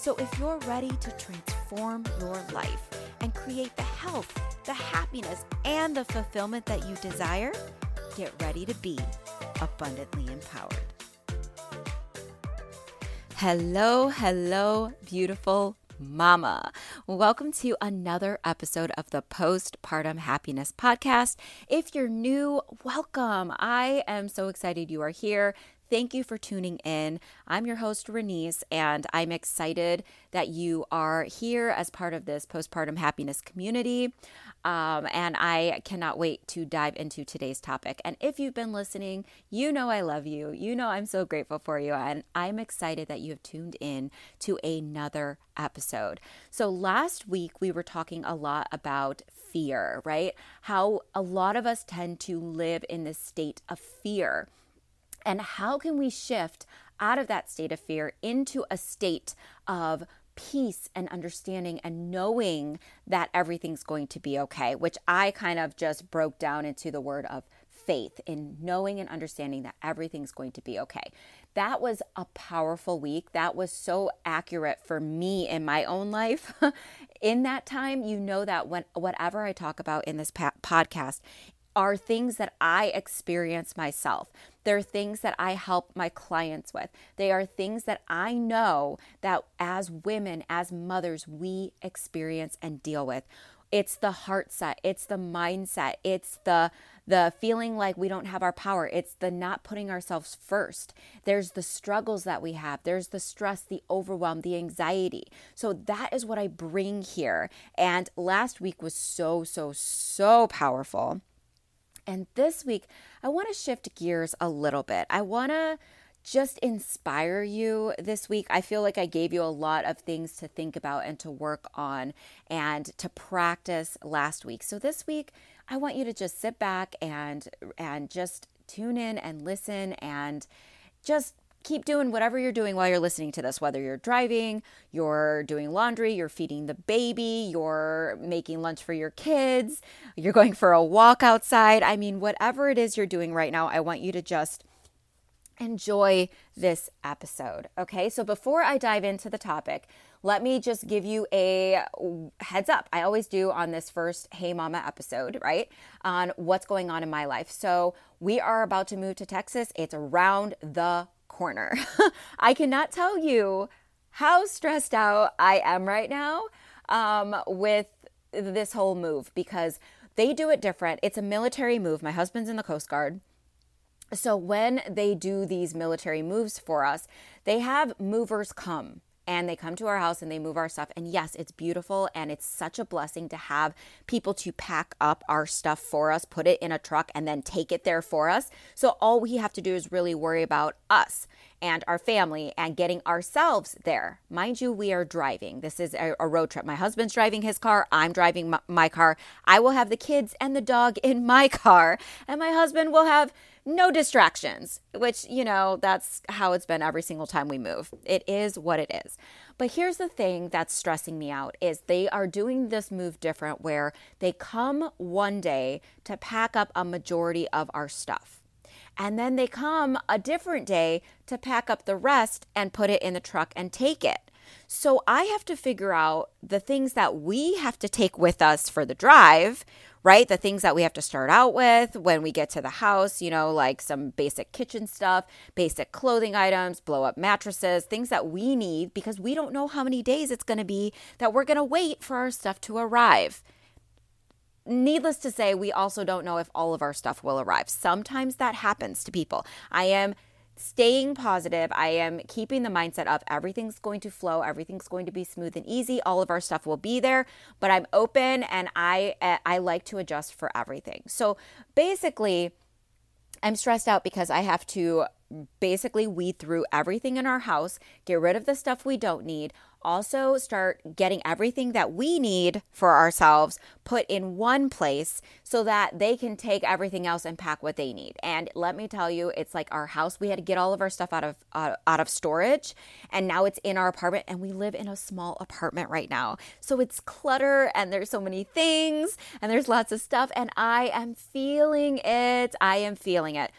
So if you're ready to transform your life and create the health, the happiness, and the fulfillment that you desire, get ready to be abundantly empowered. Hello, hello, beautiful mama. Welcome to another episode of the Postpartum Happiness Podcast. If you're new, welcome. I am so excited you are here. Thank you for tuning in. I'm your host, Renese, and I'm excited that you are here as part of this postpartum happiness community. Um, and I cannot wait to dive into today's topic. And if you've been listening, you know I love you. You know I'm so grateful for you. And I'm excited that you have tuned in to another episode. So last week, we were talking a lot about fear, right? How a lot of us tend to live in this state of fear. And how can we shift out of that state of fear into a state of peace and understanding and knowing that everything's going to be okay, which I kind of just broke down into the word of faith in knowing and understanding that everything's going to be okay. That was a powerful week. That was so accurate for me in my own life. in that time, you know that when whatever I talk about in this podcast are things that I experience myself. They're things that I help my clients with. They are things that I know that as women, as mothers, we experience and deal with. It's the heart set, it's the mindset, it's the the feeling like we don't have our power. It's the not putting ourselves first. There's the struggles that we have. There's the stress, the overwhelm, the anxiety. So that is what I bring here. And last week was so so so powerful and this week, I want to shift gears a little bit. I want to just inspire you this week. I feel like I gave you a lot of things to think about and to work on and to practice last week. So this week, I want you to just sit back and and just tune in and listen and just keep doing whatever you're doing while you're listening to this, whether you're driving, you're doing laundry, you're feeding the baby, you're making lunch for your kids, you're going for a walk outside. I mean, whatever it is you're doing right now, I want you to just enjoy this episode. Okay, so before I dive into the topic, let me just give you a heads up. I always do on this first Hey Mama episode, right? On what's going on in my life. So, we are about to move to Texas. It's around the corner. I cannot tell you how stressed out I am right now um, with this whole move because they do it different. It's a military move. My husband's in the Coast Guard. So when they do these military moves for us, they have movers come and they come to our house and they move our stuff. And yes, it's beautiful and it's such a blessing to have people to pack up our stuff for us, put it in a truck, and then take it there for us. So all we have to do is really worry about us and our family and getting ourselves there. Mind you, we are driving. This is a, a road trip. My husband's driving his car, I'm driving my, my car. I will have the kids and the dog in my car, and my husband will have no distractions, which, you know, that's how it's been every single time we move. It is what it is. But here's the thing that's stressing me out is they are doing this move different where they come one day to pack up a majority of our stuff. And then they come a different day to pack up the rest and put it in the truck and take it. So I have to figure out the things that we have to take with us for the drive, right? The things that we have to start out with when we get to the house, you know, like some basic kitchen stuff, basic clothing items, blow up mattresses, things that we need because we don't know how many days it's going to be that we're going to wait for our stuff to arrive. Needless to say, we also don't know if all of our stuff will arrive. Sometimes that happens to people. I am staying positive. I am keeping the mindset of everything's going to flow, everything's going to be smooth and easy. All of our stuff will be there, but I'm open and I eh, I like to adjust for everything. So basically, I'm stressed out because I have to basically weed through everything in our house, get rid of the stuff we don't need, also start getting everything that we need for ourselves put in one place so that they can take everything else and pack what they need. And let me tell you, it's like our house. We had to get all of our stuff out of uh, out of storage, and now it's in our apartment. And we live in a small apartment right now, so it's clutter and there's so many things and there's lots of stuff. And I am feeling it. I am feeling it.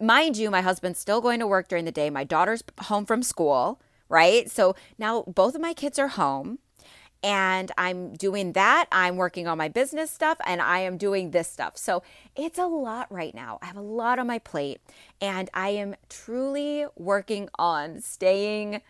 Mind you, my husband's still going to work during the day. My daughter's home from school right? So now both of my kids are home and I'm doing that. I'm working on my business stuff and I am doing this stuff. So it's a lot right now. I have a lot on my plate and I am truly working on staying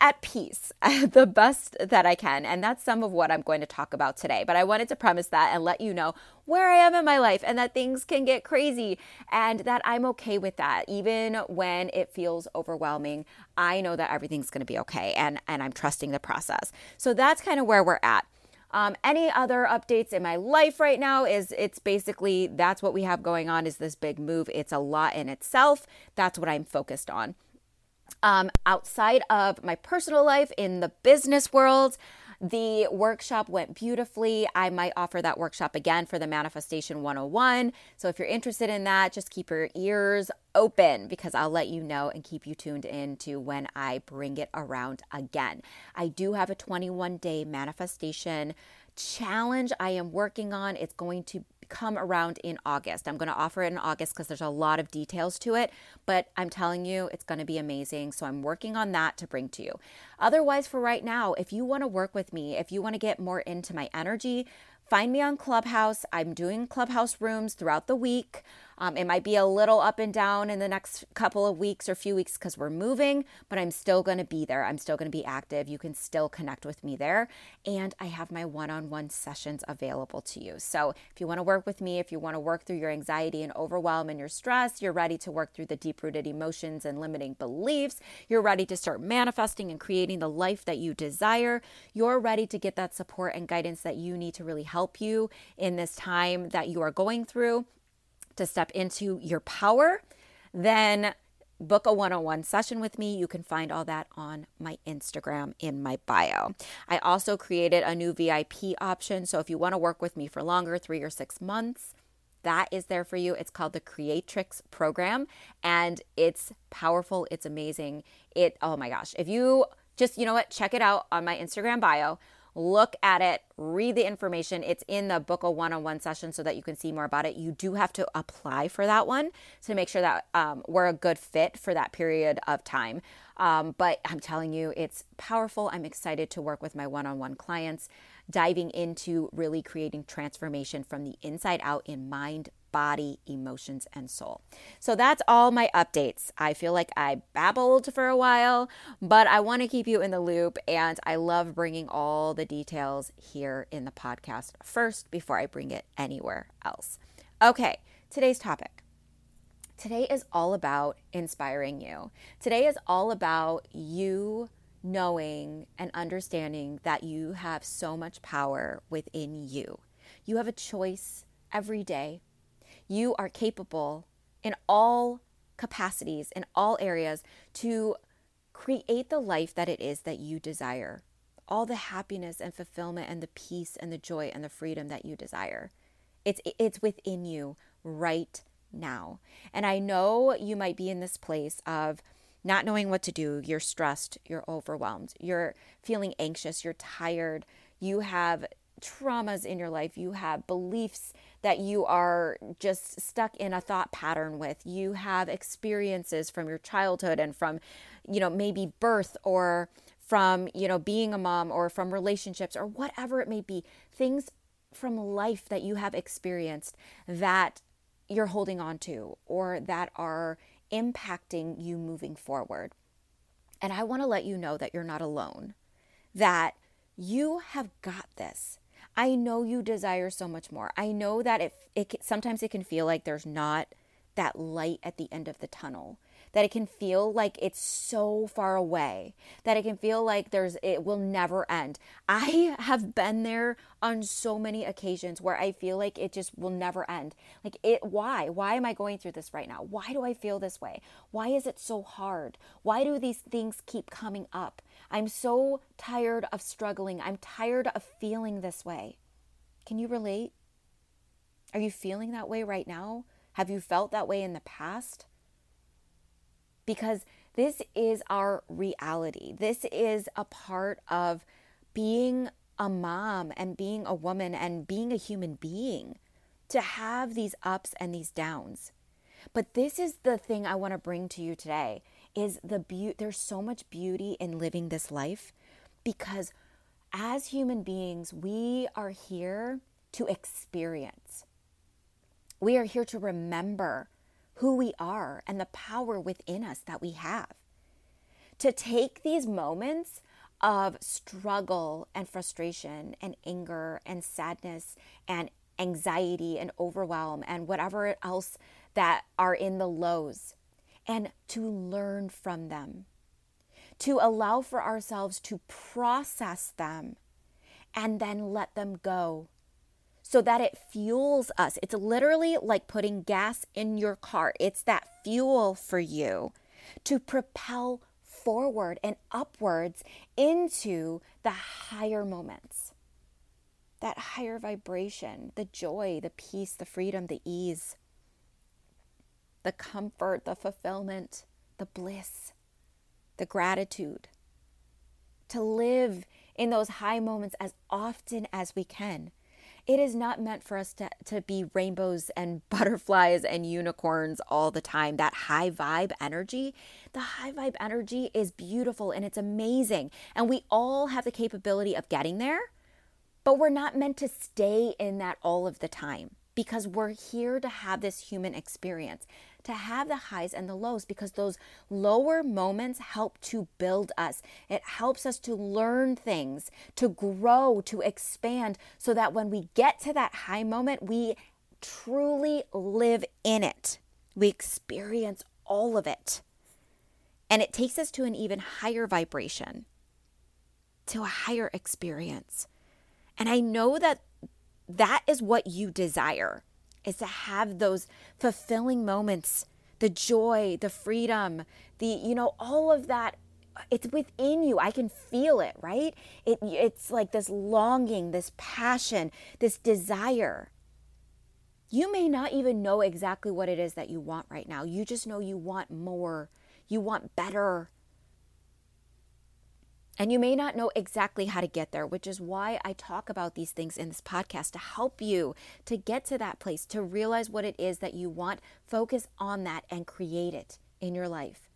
at peace the best that I can. And that's some of what I'm going to talk about today. But I wanted to premise that and let you know where I am in my life and that things can get crazy and that I'm okay with that. Even when it feels overwhelming, I know that everything's going to be okay and, and I'm trusting the process. So that's kind of where we're at. Um, any other updates in my life right now is it's basically that's what we have going on is this big move. It's a lot in itself. That's what I'm focused on. Um, outside of my personal life in the business world, the workshop went beautifully. I might offer that workshop again for the Manifestation 101. So if you're interested in that, just keep your ears open because I'll let you know and keep you tuned in to when I bring it around again. I do have a 21 day manifestation challenge I am working on. It's going to come around in August. I'm going to offer it in August because there's a lot of details to it, but I'm telling you, it's going to be amazing. So I'm working on that to bring to you. Otherwise, for right now, if you want to work with me, if you want to get more into my energy, find me on Clubhouse. I'm doing Clubhouse rooms throughout the week. Um, it might be a little up and down in the next couple of weeks or few weeks because we're moving, but I'm still going to be there. I'm still going to be active. You can still connect with me there. And I have my one on one sessions available to you. So if you want to work with me, if you want to work through your anxiety and overwhelm and your stress, you're ready to work through the deep rooted emotions and limiting beliefs, you're ready to start manifesting and creating the life that you desire, you're ready to get that support and guidance that you need to really help you in this time that you are going through to step into your power, then book a one on one session with me. You can find all that on my Instagram in my bio. I also created a new VIP option. So if you want to work with me for longer, three or six months, that is there for you. It's called the Creatrix program and it's powerful. It's amazing. It, oh my gosh. If you just, you know what, check it out on my Instagram bio look at it, read the information. It's in the book a one on one session so that you can see more about it. You do have to apply for that one to make sure that um, we're a good fit for that period of time. Um, but I'm telling you, it's powerful. I'm excited to work with my one on one clients, diving into really creating transformation from the inside out in mind, body, emotions, and soul. So that's all my updates. I feel like I babbled for a while, but I want to keep you in the loop and I love bringing all the details here in the podcast first before I bring it anywhere else. Okay, today's topic. Today is all about inspiring you. Today is all about you knowing and understanding that you have so much power within you. You have a choice every day you are capable in all capacities, in all areas, to create the life that it is that you desire. All the happiness and fulfillment and the peace and the joy and the freedom that you desire. It's, it's within you right now. And I know you might be in this place of not knowing what to do. You're stressed, you're overwhelmed, you're feeling anxious, you're tired, you have traumas in your life, you have beliefs that you are just stuck in a thought pattern with. You have experiences from your childhood and from, you know, maybe birth or from, you know, being a mom or from relationships or whatever it may be. Things from life that you have experienced that you're holding on to or that are impacting you moving forward. And I want to let you know that you're not alone, that you have got this. I know you desire so much more. I know that it, it sometimes it can feel like there's not that light at the end of the tunnel. That it can feel like it's so far away. That it can feel like there's it will never end. I have been there on so many occasions where I feel like it just will never end. Like it why? Why am I going through this right now? Why do I feel this way? Why is it so hard? Why do these things keep coming up? I'm so tired of struggling. I'm tired of feeling this way. Can you relate? Are you feeling that way right now? Have you felt that way in the past? Because this is our reality. This is a part of being a mom and being a woman and being a human being to have these ups and these downs. But this is the thing I want to bring to you today is the beauty there's so much beauty in living this life because as human beings, we are here to experience. We are here to remember who we are and the power within us that we have. To take these moments of struggle and frustration and anger and sadness and anxiety and overwhelm and whatever else that are in the lows and to learn from them, to allow for ourselves to process them and then let them go so that it fuels us. It's literally like putting gas in your car, it's that fuel for you to propel forward and upwards into the higher moments. That higher vibration, the joy, the peace, the freedom, the ease, the comfort, the fulfillment, the bliss, the gratitude. To live in those high moments as often as we can it is not meant for us to, to be rainbows and butterflies and unicorns all the time. That high vibe energy, the high vibe energy is beautiful and it's amazing. And we all have the capability of getting there, but we're not meant to stay in that all of the time because we're here to have this human experience to have the highs and the lows because those lower moments help to build us. It helps us to learn things, to grow, to expand, so that when we get to that high moment, we truly live in it. We experience all of it. And it takes us to an even higher vibration, to a higher experience. And I know that that is what you desire is to have those fulfilling moments, the joy, the freedom, the, you know, all of that. It's within you. I can feel it, right? It, it's like this longing, this passion, this desire. You may not even know exactly what it is that you want right now. You just know you want more, you want better, and you may not know exactly how to get there, which is why I talk about these things in this podcast to help you to get to that place, to realize what it is that you want, focus on that, and create it in your life.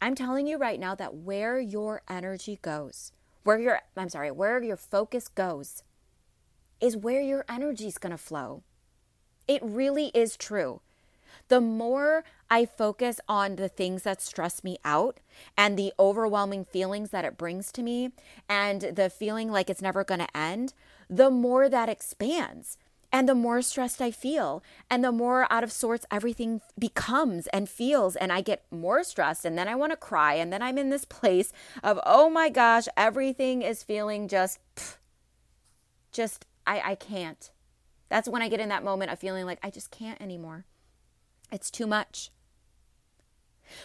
I'm telling you right now that where your energy goes, where your I'm sorry, where your focus goes is where your energy is going to flow. It really is true the more I focus on the things that stress me out and the overwhelming feelings that it brings to me and the feeling like it's never going to end, the more that expands and the more stressed I feel, and the more out of sorts everything becomes and feels, and I get more stressed, and then I want to cry, and then I'm in this place of, oh my gosh, everything is feeling just, just, I, I can't. That's when I get in that moment of feeling like I just can't anymore. It's too much.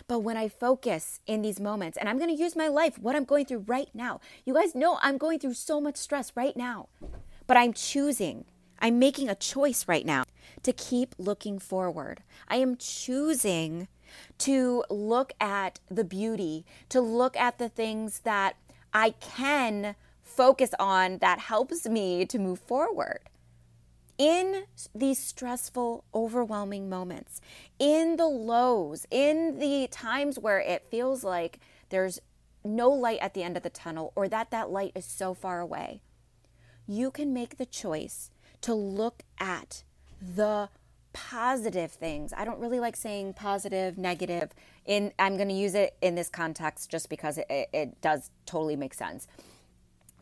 But when I focus in these moments, and I'm going to use my life, what I'm going through right now, you guys know I'm going through so much stress right now, but I'm choosing, I'm making a choice right now to keep looking forward. I am choosing to look at the beauty, to look at the things that I can focus on that helps me to move forward in these stressful, overwhelming moments, in the lows, in the times where it feels like there's no light at the end of the tunnel or that that light is so far away, you can make the choice to look at the positive things. I don't really like saying positive, negative. In I'm going to use it in this context just because it, it, it does totally make sense.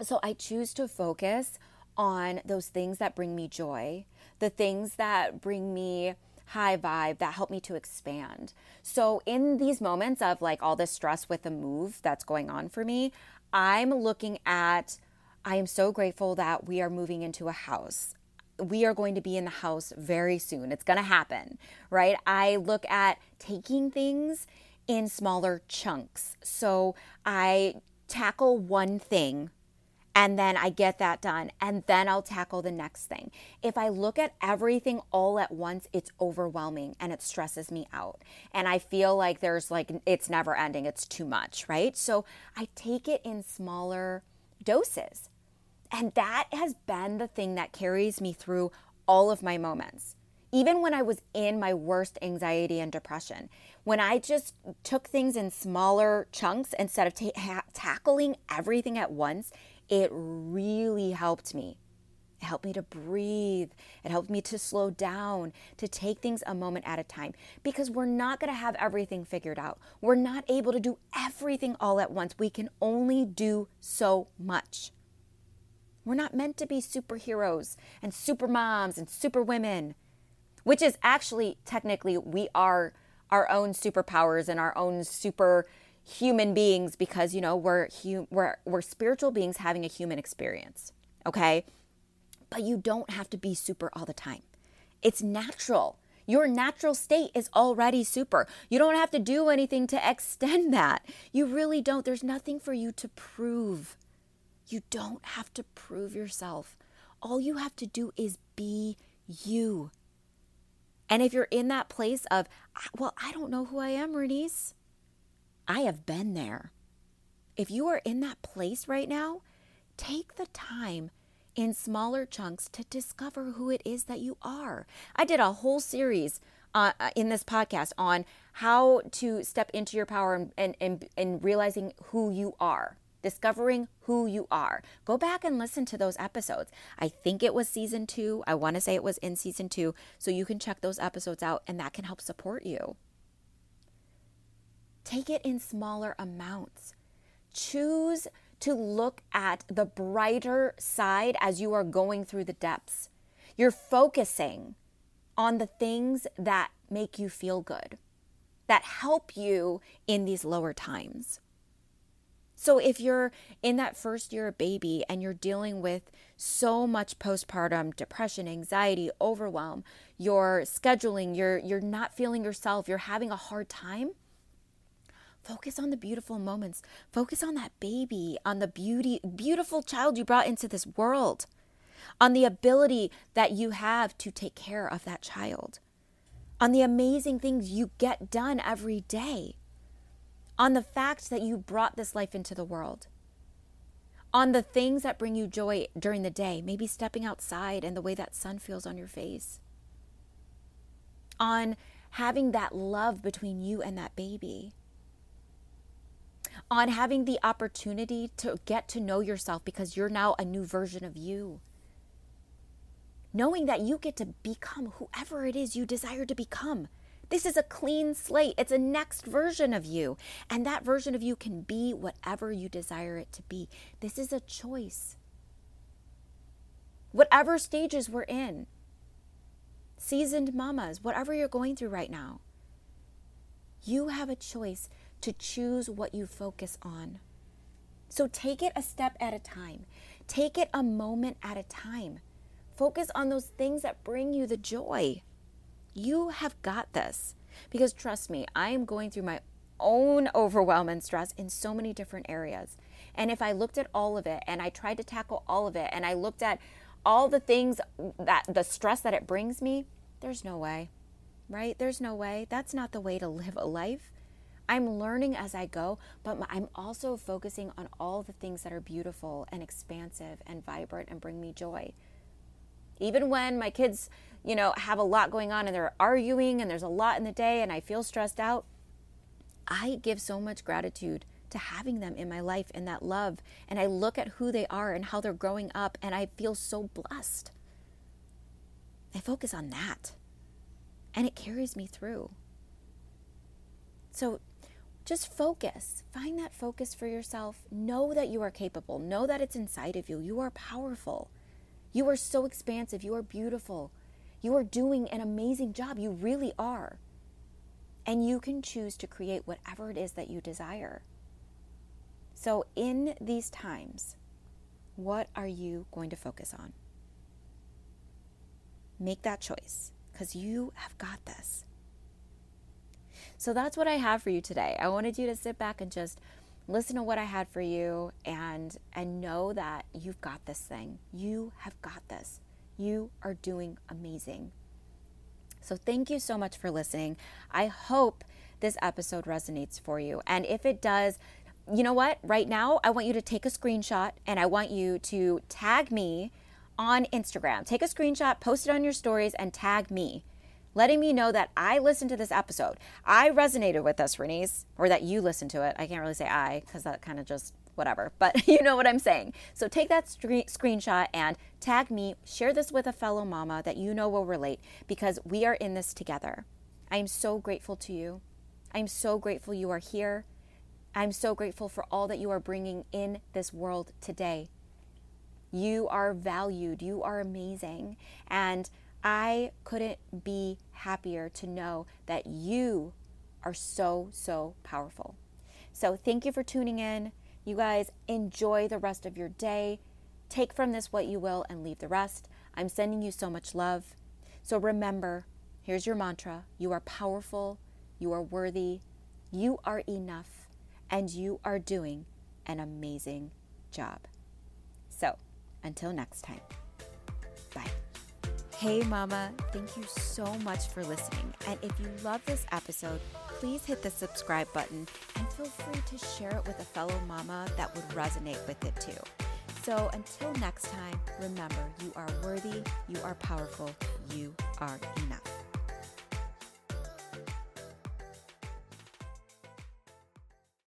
So I choose to focus on those things that bring me joy, the things that bring me high vibe that help me to expand. So, in these moments of like all this stress with the move that's going on for me, I'm looking at, I am so grateful that we are moving into a house. We are going to be in the house very soon. It's going to happen, right? I look at taking things in smaller chunks. So I tackle one thing and then I get that done, and then I'll tackle the next thing. If I look at everything all at once, it's overwhelming and it stresses me out. And I feel like there's like, it's never ending, it's too much, right? So I take it in smaller doses. And that has been the thing that carries me through all of my moments. Even when I was in my worst anxiety and depression, when I just took things in smaller chunks instead of ta- ha- tackling everything at once, it really helped me. It helped me to breathe. It helped me to slow down, to take things a moment at a time because we're not going to have everything figured out. We're not able to do everything all at once. We can only do so much. We're not meant to be superheroes and super moms and super women, which is actually technically we are our own superpowers and our own super human beings because you know we're we're we're spiritual beings having a human experience okay? But you don't have to be super all the time. It's natural. Your natural state is already super. You don't have to do anything to extend that. You really don't. There's nothing for you to prove. You don't have to prove yourself. All you have to do is be you. And if you're in that place of ah, well i don't know who i am Renese I have been there. If you are in that place right now, take the time in smaller chunks to discover who it is that you are. I did a whole series uh, uh in this podcast on how to step into your power and, and, and, and realizing who you are, discovering who you are. Go back and listen to those episodes. I think it was season two. I want to say it was in season two. So you can check those episodes out and that can help support you. Take it in smaller amounts. Choose to look at the brighter side as you are going through the depths. You're focusing on the things that make you feel good, that help you in these lower times. So, if you're in that first year of baby and you're dealing with so much postpartum depression, anxiety, overwhelm, you're scheduling, you're, you're not feeling yourself, you're having a hard time, Focus on the beautiful moments. Focus on that baby, on the beauty, beautiful child you brought into this world, on the ability that you have to take care of that child, on the amazing things you get done every day, on the fact that you brought this life into the world, on the things that bring you joy during the day, maybe stepping outside and the way that sun feels on your face, on having that love between you and that baby on having the opportunity to get to know yourself because you're now a new version of you. Knowing that you get to become whoever it is you desire to become. This is a clean slate. It's a next version of you. And that version of you can be whatever you desire it to be. This is a choice. Whatever stages we're in, seasoned mamas, whatever you're going through right now, you have a choice to choose what you focus on. So take it a step at a time, take it a moment at a time. Focus on those things that bring you the joy. You have got this. Because trust me, I am going through my own overwhelm and stress in so many different areas. And if I looked at all of it and I tried to tackle all of it and I looked at all the things that the stress that it brings me, there's no way, right? There's no way. That's not the way to live a life. I'm learning as I go, but I'm also focusing on all the things that are beautiful and expansive and vibrant and bring me joy. Even when my kids, you know, have a lot going on and they're arguing and there's a lot in the day and I feel stressed out, I give so much gratitude to having them in my life and that love. And I look at who they are and how they're growing up and I feel so blessed. I focus on that and it carries me through. So just focus. Find that focus for yourself. Know that you are capable. Know that it's inside of you. You are powerful. You are so expansive. You are beautiful. You are doing an amazing job. You really are. And you can choose to create whatever it is that you desire. So, in these times, what are you going to focus on? Make that choice because you have got this. So that's what I have for you today. I wanted you to sit back and just listen to what I had for you and and know that you've got this thing. You have got this. You are doing amazing. So thank you so much for listening. I hope this episode resonates for you. And if it does, you know what? Right now, I want you to take a screenshot and I want you to tag me on Instagram. Take a screenshot, post it on your stories, and tag me, letting me know that I listened to this episode. I resonated with this, Renese, or that you listened to it. I can't really say I because that kind of just whatever, but you know what I'm saying. So take that screenshot and tag me, share this with a fellow mama that you know will relate because we are in this together. I am so grateful to you. I'm so grateful you are here. I'm so grateful for all that you are bringing in this world today. You are valued. You are amazing. And I couldn't be happier to know that you are so, so powerful. So thank you for tuning in. You guys enjoy the rest of your day. Take from this what you will and leave the rest. I'm sending you so much love. So remember, here's your mantra you are powerful, you are worthy, you are enough, and you are doing an amazing job. So, until next time, bye. Hey, Mama, thank you so much for listening. And if you love this episode, please hit the subscribe button and feel free to share it with a fellow mama that would resonate with it too. So until next time, remember you are worthy, you are powerful, you are enough.